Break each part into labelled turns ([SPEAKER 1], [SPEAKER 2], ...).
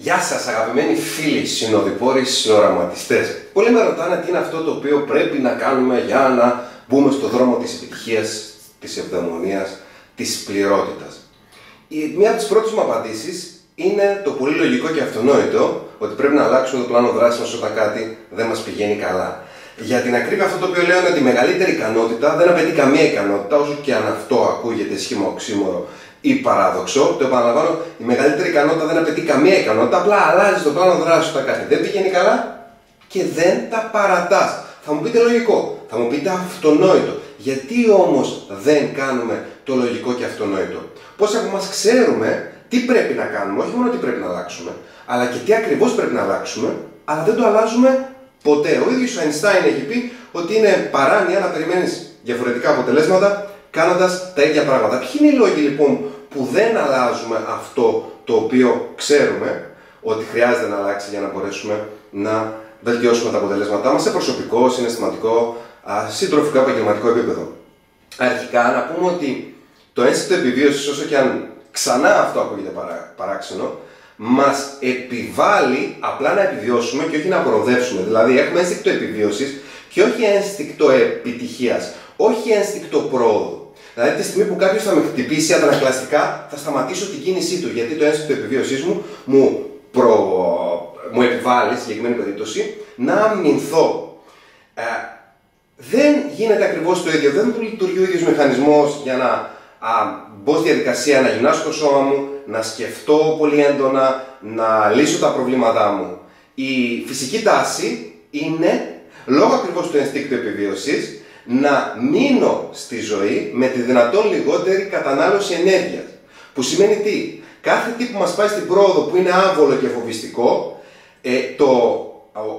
[SPEAKER 1] Γεια σας αγαπημένοι φίλοι, συνοδοιπόροι, συνοραματιστές. Πολλοί με ρωτάνε τι είναι αυτό το οποίο πρέπει να κάνουμε για να μπούμε στο δρόμο της επιτυχίας, της ευδαιμονίας, της πληρότητας. Η, μία από τις πρώτες μου απαντήσεις είναι το πολύ λογικό και αυτονόητο ότι πρέπει να αλλάξουμε το πλάνο δράσης μας όταν κάτι δεν μας πηγαίνει καλά. Για την ακρίβεια αυτό το οποίο λέω είναι ότι η μεγαλύτερη ικανότητα δεν απαιτεί καμία ικανότητα, όσο και αν αυτό ακούγεται σχήμα οξύμορο ή παράδοξο. Το επαναλαμβάνω, η μεγαλύτερη ικανότητα δεν απαιτεί καμία ικανότητα, απλά αλλάζει το πλάνο δράσης όταν κάτι δεν πηγαίνει καλά και δεν τα παρατάς. Θα μου πείτε λογικό, θα μου πείτε αυτονόητο. Γιατί όμως δεν κάνουμε το λογικό και αυτονόητο; Πώς από εμά ξέρουμε τι πρέπει να κάνουμε, όχι μόνο τι πρέπει να αλλάξουμε, αλλά και τι ακριβώς πρέπει να αλλάξουμε, αλλά δεν το αλλάζουμε ποτέ. Ο ίδιος ο Einstein έχει πει ότι είναι παράνοια να περιμένεις διαφορετικά αποτελέσματα κάνοντας τα ίδια πράγματα. Ποιοι είναι οι λόγοι λοιπόν που δεν αλλάζουμε αυτό το οποίο ξέρουμε ότι χρειάζεται να αλλάξει για να μπορέσουμε να βελτιώσουμε τα αποτελέσματά μας σε προσωπικό, συναισθηματικό, συντροφικό, επαγγελματικό επίπεδο; Αρχικά να πούμε ότι το ένστικτο επιβίωσης, όσο και αν ξανά αυτό ακούγεται παρά, παράξενο, μας επιβάλλει απλά να επιβιώσουμε και όχι να προοδεύσουμε. Δηλαδή, έχουμε ένστικτο επιβίωσης και όχι ένστικτο επιτυχίας, όχι ένστικτο πρόοδου. Δηλαδή, τη στιγμή που κάποιος θα με χτυπήσει αντανακλαστικά, θα σταματήσω την κίνησή του. Γιατί το ένστικτο επιβίωσής μου μου, προ... μου επιβάλλει, σε συγκεκριμένη περίπτωση, να αμυνθώ. Ε, δεν γίνεται ακριβώς το ίδιο. Δεν λειτουργεί ο ίδιος μηχανισμός για να α, μπω στη διαδικασία να γυμνάσω το σώμα μου, να σκεφτώ πολύ έντονα, να λύσω τα προβλήματά μου. Η φυσική τάση είναι, λόγω ακριβώς του ενστίκτου επιβίωσης, να μείνω στη ζωή με τη δυνατόν λιγότερη κατανάλωση ενέργειας. Που σημαίνει τι, κάθε τι που μας πάει στην πρόοδο που είναι άβολο και φοβιστικό, ε, το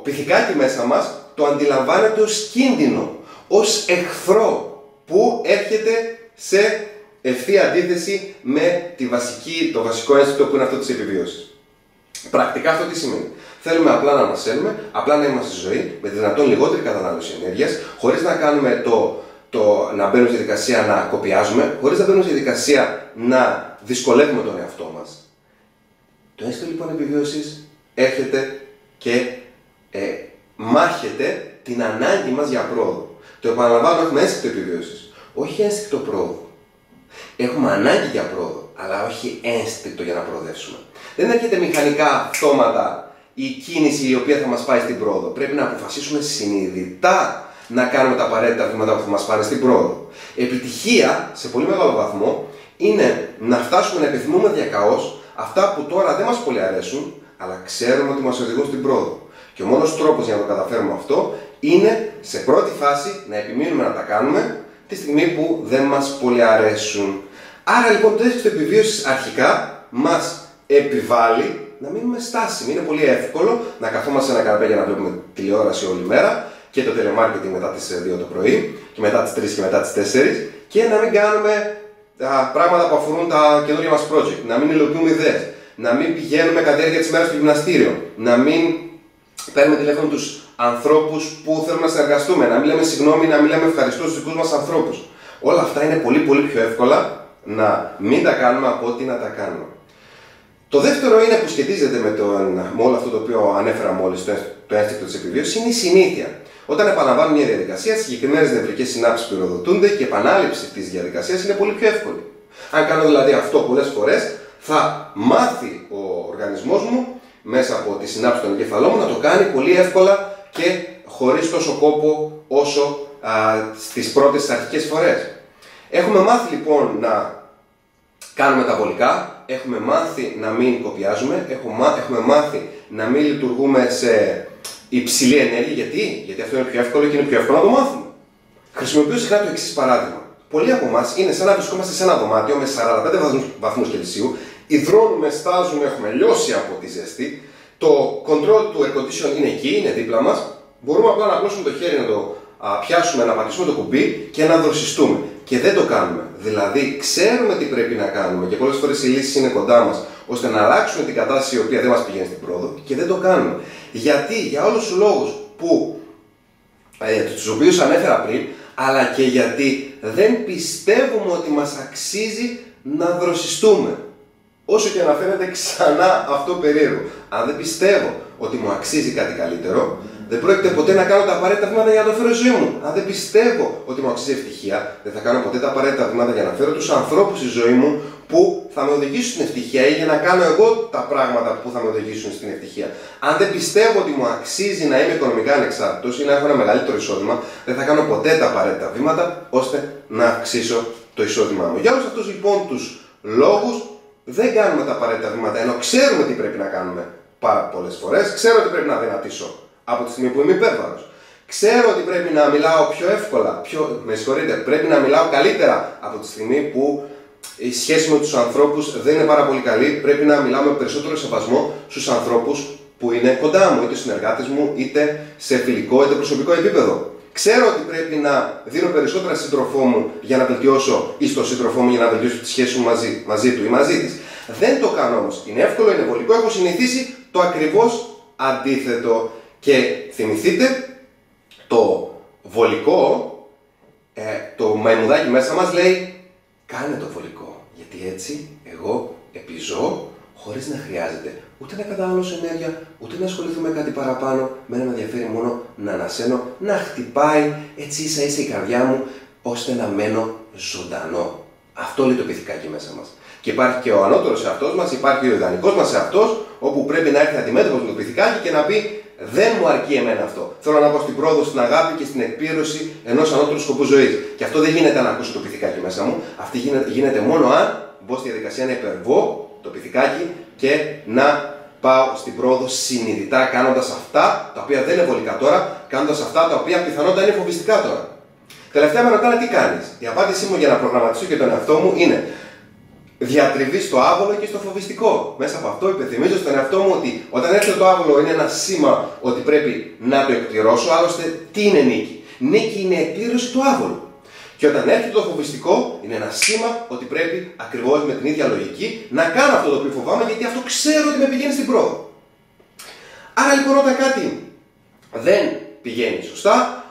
[SPEAKER 1] πυθικάκι μέσα μας το αντιλαμβάνεται ως κίνδυνο, ως εχθρό που έρχεται σε ευθεία αντίθεση με τη βασική, το βασικό ένστικτο που είναι αυτό της επιβίωσης. Πρακτικά αυτό τι σημαίνει. Θέλουμε απλά να μασέλουμε, απλά να είμαστε στη ζωή με τη δυνατόν λιγότερη κατανάλωση ενέργειας, χωρίς να κάνουμε το, το να μπαίνουμε στη διαδικασία να κοπιάζουμε, χωρίς να μπαίνουμε στη διαδικασία να δυσκολεύουμε τον εαυτό μας. Το αίσθημα λοιπόν επιβίωσης έρχεται και ε, μάχεται την ανάγκη μας για πρόοδο. Το επαναλαμβάνω, έχουμε αίσθητο επιβίωσης, όχι αίσθητο πρόοδο. Έχουμε ανάγκη για πρόοδο, αλλά όχι ένστικτο για να προοδεύσουμε. Δεν έρχεται μηχανικά αυτόματα η κίνηση η οποία θα μας πάει στην πρόοδο. Πρέπει να αποφασίσουμε συνειδητά να κάνουμε τα απαραίτητα βήματα που θα μας πάνε στην πρόοδο. Επιτυχία, σε πολύ μεγάλο βαθμό, είναι να φτάσουμε να επιθυμούμε διακαώς αυτά που τώρα δεν μας πολύ αρέσουν, αλλά ξέρουμε ότι μας οδηγούν στην πρόοδο. Και ο μόνος τρόπος για να το καταφέρουμε αυτό είναι σε πρώτη φάση να επιμείνουμε να τα κάνουμε τη στιγμή που δεν μας πολύ αρέσουν. Άρα λοιπόν το αίσθημα επιβίωσης αρχικά μας επιβάλλει να μείνουμε στάσιμοι. Είναι πολύ εύκολο να καθόμαστε σε ένα καναπέ για να βλέπουμε τηλεόραση όλη μέρα και το telemarketing μετά τις 2 το πρωί και μετά τις 3 και μετά τις 4 και να μην κάνουμε α, πράγματα που αφορούν τα καινούργια μας project, να μην υλοποιούμε ιδέες, να μην πηγαίνουμε κατά τη διάρκεια της μέρας στο γυμναστήριο, να μην παίρνουμε τηλέφωνο τους ανθρώπους που θέλουμε να συνεργαστούμε, να μην λέμε συγγνώμη, να μην λέμε ευχαριστώ στους δικούς μας ανθρώπους. Όλα αυτά είναι πολύ πολύ πιο εύκολα να μην τα κάνουμε από ότι να τα κάνουμε. Το δεύτερο είναι που σχετίζεται με, το, με όλο αυτό το οποίο ανέφερα μόλις, το, το ένστικτο της επιβίωσης, είναι η συνήθεια. Όταν επαναλαμβάνουμε μια διαδικασία, συγκεκριμένες νευρικές συνάψεις πυροδοτούνται και η επανάληψη της διαδικασίας είναι πολύ πιο εύκολη. Αν κάνω δηλαδή αυτό πολλές φορές, θα μάθει ο οργανισμός μου μέσα από τη συνάψη των εγκεφαλών μου να το κάνει πολύ εύκολα και χωρίς τόσο κόπο όσο στις πρώτες αρχικές φορές. Έχουμε μάθει λοιπόν να κάνουμε τα βολικά, έχουμε μάθει να μην κοπιάζουμε, έχουμε μάθει να μην λειτουργούμε σε υψηλή ενέργεια. Γιατί; Γιατί αυτό είναι πιο εύκολο και είναι πιο εύκολο να το μάθουμε. Χρησιμοποιώ συχνά το εξής παράδειγμα. Πολλοί από εμάς είναι σαν να βρισκόμαστε σε ένα δωμάτιο με 45 βαθμούς Κελσίου, υδρώνουμε, στάζουμε, έχουμε λιώσει από τη ζέστη, το control του air condition είναι εκεί, είναι δίπλα μας, μπορούμε απλά να απλώσουμε το χέρι να το πιάσουμε, να πατήσουμε το κουμπί και να δροσιστούμε. Και δεν το κάνουμε. Δηλαδή, ξέρουμε τι πρέπει να κάνουμε και πολλές φορές οι λύσεις είναι κοντά μας ώστε να αλλάξουμε την κατάσταση η οποία δεν μας πηγαίνει στην πρόοδο και δεν το κάνουμε. Γιατί, για όλους τους λόγους που ε, τους οποίους ανέφερα πριν, αλλά και γιατί δεν πιστεύουμε ότι μας αξίζει να δροσιστούμε. Όσο και να φαίνεται ξανά αυτό περίεργο. Αν δεν πιστεύω ότι μου αξίζει κάτι καλύτερο, δεν πρόκειται ποτέ να κάνω τα απαραίτητα βήματα για να το φέρω στη ζωή μου. Αν δεν πιστεύω ότι μου αξίζει ευτυχία, δεν θα κάνω ποτέ τα απαραίτητα βήματα για να φέρω τους ανθρώπους στη ζωή μου που θα με οδηγήσουν στην ευτυχία ή για να κάνω εγώ τα πράγματα που θα με οδηγήσουν στην ευτυχία. Αν δεν πιστεύω ότι μου αξίζει να είμαι οικονομικά ανεξάρτητος ή να έχω ένα μεγαλύτερο εισόδημα, δεν θα κάνω ποτέ τα απαραίτητα βήματα ώστε να αυξήσω το εισόδημά μου. Για όλους αυτούς λοιπόν τους λόγους δεν κάνουμε τα απαραίτητα βήματα ενώ ξέρουμε τι πρέπει να κάνουμε πάρα πολλές φορές. Ξέρω ότι πρέπει να δυνατήσω από τη στιγμή που είμαι υπέρβαρος. Ξέρω ότι πρέπει να μιλάω πιο εύκολα, πιο, με συγχωρείτε, πρέπει να μιλάω καλύτερα από τη στιγμή που η σχέση με τους ανθρώπους δεν είναι πάρα πολύ καλή. Πρέπει να μιλάω με περισσότερο σεβασμό στους ανθρώπους που είναι κοντά μου, είτε συνεργάτες μου, είτε σε φιλικό είτε προσωπικό επίπεδο. Ξέρω ότι πρέπει να δίνω περισσότερα σύντροφό μου για να βελτιώσω ή στο σύντροφό μου για να βελτιώσω τη σχέση μου μαζί, μαζί του ή μαζί της. Δεν το κάνω όμως. Είναι εύκολο, είναι βολικό. Έχω συνηθίσει το ακριβώς αντίθετο. Και θυμηθείτε, το βολικό, ε, το μαϊμουδάκι μέσα μας λέει κάνε το βολικό, γιατί έτσι εγώ επιζώ χωρίς να χρειάζεται ούτε να καταναλώσω ενέργεια, ούτε να ασχοληθώ με κάτι παραπάνω, με να με ενδιαφέρει μόνο να ανασένω, να χτυπάει έτσι ίσα ίσα η καρδιά μου, ώστε να μένω ζωντανό. Αυτό λέει το πυθικάκι μέσα μας. Και υπάρχει και ο ανώτερος εαυτός μας, υπάρχει ο ιδανικός μας εαυτός, όπου πρέπει να έρθει αντιμέτωπος με το πυθικάκι και να πει δεν μου αρκεί εμένα αυτό. Θέλω να πάω στην πρόοδο, στην αγάπη και στην εκπλήρωση ενός ανώτερου σκοπού ζωής. Και αυτό δεν γίνεται να ακούσω το πυθικάκι μέσα μου. Αυτή γίνεται, γίνεται μόνο αν μπω στη διαδικασία να υπερβώ το πυθικάκι και να πάω στην πρόοδο συνειδητά κάνοντας αυτά τα οποία δεν είναι βολικά τώρα, κάνοντας αυτά τα οποία πιθανότατα είναι φοβιστικά τώρα. Τελευταία με ρωτάνε τι κάνεις. Η απάντησή μου για να προγραμματίσω και τον εαυτό μου είναι διατριβή στο άβολο και στο φοβιστικό. Μέσα από αυτό υπενθυμίζω στον εαυτό μου ότι όταν έρχεται το άβολο είναι ένα σήμα ότι πρέπει να το εκπληρώσω. Άλλωστε, τι είναι νίκη; Νίκη είναι εκπλήρωση του άβολου. Και όταν έρχεται το φοβιστικό, είναι ένα σήμα ότι πρέπει ακριβώς με την ίδια λογική να κάνω αυτό το οποίο φοβάμαι, γιατί αυτό ξέρω ότι με πηγαίνει στην πρόοδο. Άρα λοιπόν, όταν κάτι δεν πηγαίνει σωστά,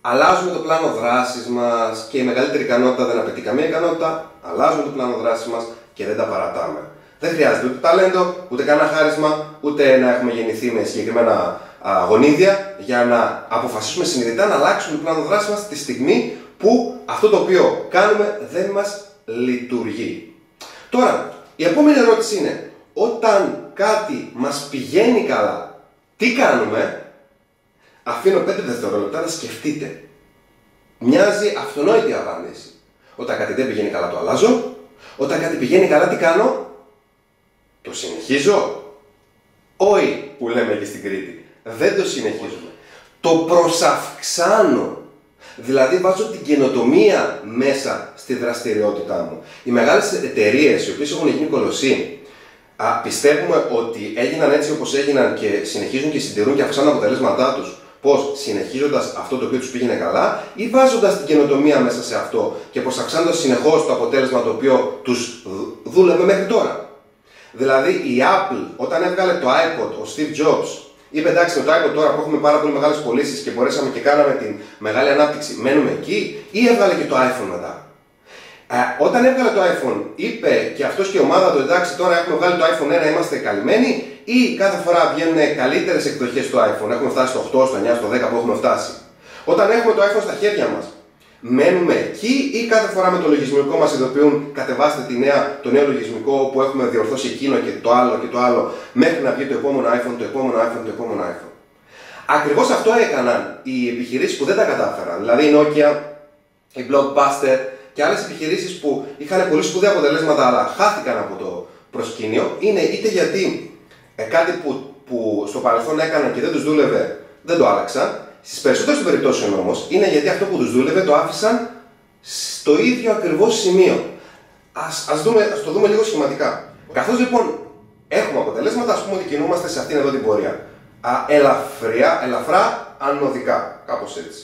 [SPEAKER 1] αλλάζουμε το πλάνο δράσης μας και η μεγαλύτερη ικανότητα δεν απαιτεί καμία ικανότητα, αλλάζουμε το πλάνο δράσης μας και δεν τα παρατάμε. Δεν χρειάζεται ούτε ταλέντο, ούτε κανένα χάρισμα, ούτε να έχουμε γεννηθεί με συγκεκριμένα γονίδια για να αποφασίσουμε συνειδητά να αλλάξουμε το πλάνο δράσης μας τη στιγμή που αυτό το οποίο κάνουμε δεν μας λειτουργεί. Τώρα, η επόμενη ερώτηση είναι, όταν κάτι μας πηγαίνει καλά, τι κάνουμε, αφήνω 5 δευτερόλεπτα να σκεφτείτε. Μοιάζει αυτονόητη απάντηση. Όταν κάτι δεν πηγαίνει καλά το αλλάζω. Όταν κάτι πηγαίνει καλά τι κάνω; Το συνεχίζω. Όχι που λέμε και στην Κρήτη. Δεν το συνεχίζουμε. Το προσαυξάνω. Δηλαδή βάζω την καινοτομία μέσα στη δραστηριότητά μου. Οι μεγάλες εταιρείες οι οποίες έχουν γίνει κολοσσοί πιστεύουμε ότι έγιναν έτσι όπως έγιναν και συνεχίζουν και συντηρούν και αυξάνουν τα αποτελέσματά τους Πώς; Συνεχίζοντας αυτό το οποίο τους πήγαινε καλά ή βάζοντας την καινοτομία μέσα σε αυτό και προσαξάνοντας συνεχώς το αποτέλεσμα το οποίο τους δούλευε μέχρι τώρα. Δηλαδή η Apple όταν έβγαλε το iPod, ο Steve Jobs, είπε εντάξει με το iPod τώρα που έχουμε πάρα πολύ μεγάλες πωλήσει και μπορέσαμε και κάναμε την μεγάλη ανάπτυξη, μένουμε εκεί, ή έβγαλε και το iPhone μετά; Ε, όταν έβγαλε το iPhone, είπε και αυτός και η ομάδα του εντάξει τώρα έχουμε βγάλει το iPhone 1, είμαστε καλυμμένοι, ή κάθε φορά βγαίνουν καλύτερες εκδοχές του iPhone; Έχουμε φτάσει στο 8, στο 9, στο 10 που έχουμε φτάσει. Όταν έχουμε το iPhone στα χέρια μας, μένουμε εκεί ή κάθε φορά με το λογισμικό μας ειδοποιούν κατεβάστε τη νέα, το νέο λογισμικό που έχουμε διορθώσει εκείνο και το άλλο και το άλλο μέχρι να βγει το επόμενο iPhone, το επόμενο iPhone, το επόμενο iPhone. Ακριβώς αυτό έκαναν οι επιχειρήσεις που δεν τα κατάφεραν. Δηλαδή η Nokia, η Blockbuster και άλλες επιχειρήσεις που είχαν πολύ σπουδαία αποτελέσματα αλλά χάθηκαν από το προσκήνιο είναι είτε γιατί ε, κάτι που, που στο παρελθόν έκαναν και δεν τους δούλευε, δεν το άλλαξαν. Στις περισσότερες των περιπτώσεων όμως είναι γιατί αυτό που τους δούλευε το άφησαν στο ίδιο ακριβώς σημείο. Α ας δούμε, ας το δούμε λίγο σχηματικά. Καθώς λοιπόν έχουμε αποτελέσματα, ας πούμε ότι κινούμαστε σε αυτήν εδώ την πορεία. Α, ελαφριά, ελαφρά ανωδικά, κάπως έτσι.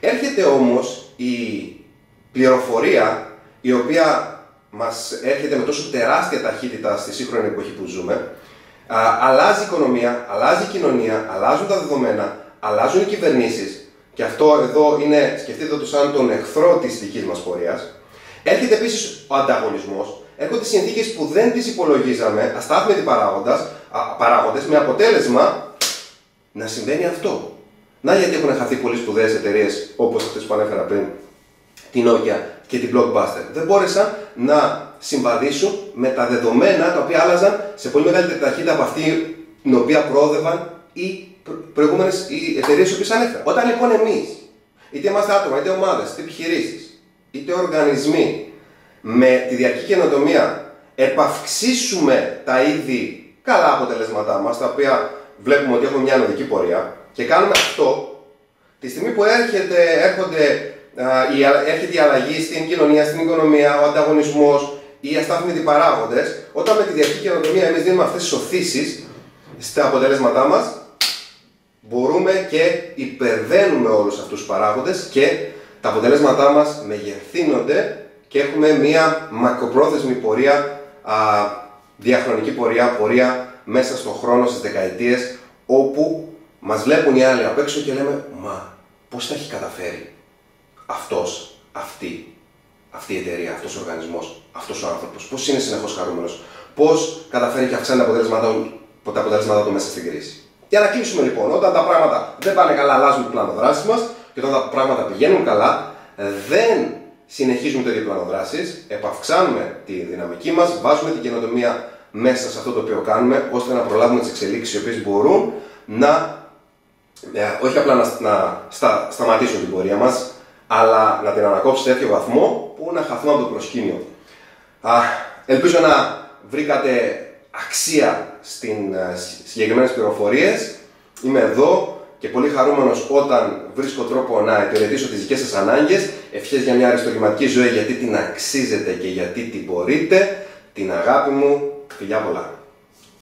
[SPEAKER 1] Έρχεται όμως η πληροφορία η οποία μας έρχεται με τόσο τεράστια ταχύτητα στη σύγχρονη εποχή που ζούμε αλλάζει η οικονομία, αλλάζει η κοινωνία, αλλάζουν τα δεδομένα, αλλάζουν οι κυβερνήσεις. Και αυτό εδώ είναι, σκεφτείτε το σαν τον εχθρό της δικής μας πορείας. Έρχεται επίσης ο ανταγωνισμός έρχονται συνθήκες που δεν τις υπολογίζαμε, αστάθμητοι παράγοντες, με αποτέλεσμα να συμβαίνει αυτό. Να γιατί έχουν χαθεί πολύ σπουδαίες εταιρείες όπως αυτές που ανέφερα πριν, την Nokia και την Blockbuster. Δεν μπόρεσαν να συμβαδίσουν με τα δεδομένα τα οποία άλλαζαν σε πολύ μεγαλύτερη ταχύτητα από αυτή την οποία προόδευαν οι προηγούμενες εταιρείες οι οποίες ανέφερα. Όταν λοιπόν εμείς, είτε είμαστε άτομα, είτε ομάδες, είτε επιχειρήσεις, είτε οργανισμοί, με τη διαρκή καινοτομία επαυξήσουμε τα ήδη καλά αποτελέσματά μας, τα οποία βλέπουμε ότι έχουμε μια ανωδική πορεία, και κάνουμε αυτό, τη στιγμή που έρχεται, έρχονται, η, έρχεται η αλλαγή στην κοινωνία, στην οικονομία, ο ανταγωνισμός, οι αστάθμητοι παράγοντες, όταν με τη διαρκή καινοτομία εμείς δίνουμε αυτές τις οθήσεις στα αποτελέσματά μας, μπορούμε και υπερβαίνουμε όλους αυτούς τους παράγοντες και τα αποτελέσματά μας μεγεθύνονται και έχουμε μία μακροπρόθεσμη πορεία, α, διαχρονική πορεία, πορεία μέσα στον χρόνο, στις δεκαετίες, όπου μας βλέπουν οι άλλοι απ' έξω και λέμε «Μα, πώς τα έχει καταφέρει αυτός, αυτή, αυτή η εταιρεία, αυτός ο οργανισμός, αυτός ο άνθρωπος, πώς είναι συνεχώς χαρούμενος, πώς καταφέρει και αυξάνει τα αποτελέσματά, τα αποτελέσματά του μέσα στην κρίση». Για να κλείσουμε λοιπόν, όταν τα πράγματα δεν πάνε καλά, αλλάζουμε το πλάνο δράσης μας. Και όταν τα πράγματα πηγαίνουν καλά, δεν συνεχίζουμε το ίδιο πλάνο δράσης, επαυξάνουμε τη δυναμική μας, βάζουμε την καινοτομία μέσα σε αυτό το οποίο κάνουμε, ώστε να προλάβουμε τις εξελίξεις οι οποίες μπορούν να ε, όχι απλά να, να στα, σταματήσουν την πορεία μας, αλλά να την ανακόψουν σε τέτοιο βαθμό που να χαθούμε από το προσκήνιο. Α, ελπίζω να βρήκατε αξία στην ε, συγκεκριμένες πληροφορίες. Είμαι εδώ και πολύ χαρούμενος όταν βρίσκω τρόπο να υπηρετήσω τις δικές σας ανάγκες. Ευχές για μια αριστοκυματική ζωή γιατί την αξίζετε και γιατί την μπορείτε. Την αγάπη μου. Φιλιά πολλά.